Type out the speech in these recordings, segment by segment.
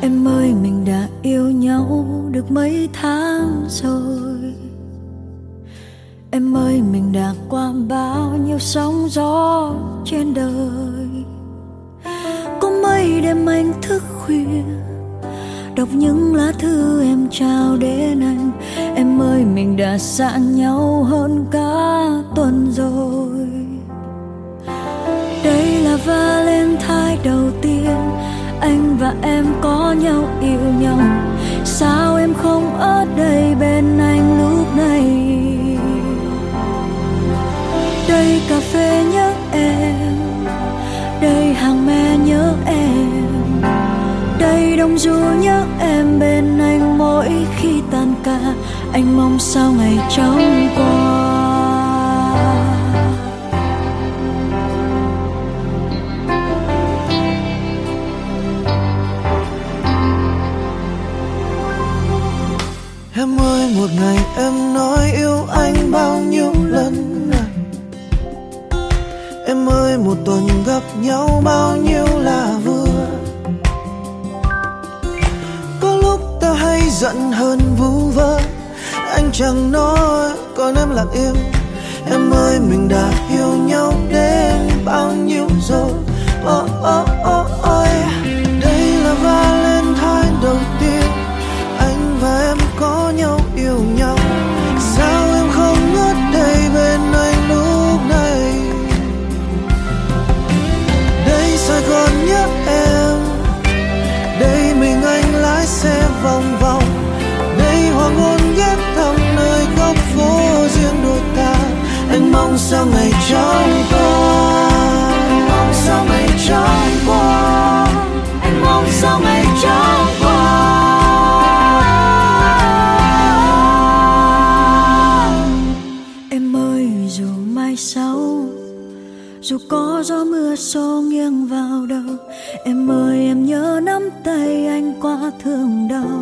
em ơi, mình đã yêu nhau được mấy tháng rồi. Em ơi, mình đã qua bao nhiêu sóng gió trên đời. Có mấy đêm anh thức khuya, đọc những lá thư em trao đến anh. Em ơi, mình đã xa nhau hơn cả tuần rồi. Anh và em có nhau yêu nhau. Sao em không ở đây bên anh lúc này? Đây cà phê nhớ em, đây hàng me nhớ em. Đây đông du nhớ em bên anh mỗi khi tan ca. Anh mong sao ngày trong qua? Em ơi, một ngày em nói yêu anh bao nhiêu lần à? Em ơi, một tuần gặp nhau bao nhiêu là vừa? Có lúc ta hay giận hơn vu vơ. Anh chẳng nói, còn em lặng im. Em ơi, mình đã yêu nhau đến bao nhiêu rồi Oh oh có nhau, yêu nhau. Sao em không ngất đây bên anh lúc này? Đây Sài Gòn nhớ em. Đây mình anh lái xe vòng vòng. Đây hoàng hôn ghé thăm nơi góc phố riêng đôi ta. Anh mong sao ngày trong dù có gió mưa xô nghiêng vào đầu, em ơi, em nhớ nắm tay anh qua thương đau.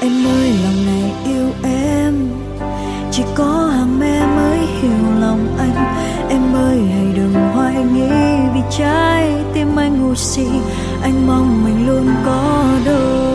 Em ơi, lòng này yêu em, chỉ có hàng me mới hiểu lòng anh. Em ơi, hãy đừng hoài nghi vì trái tim anh ngu si, anh mong mình luôn có đôi.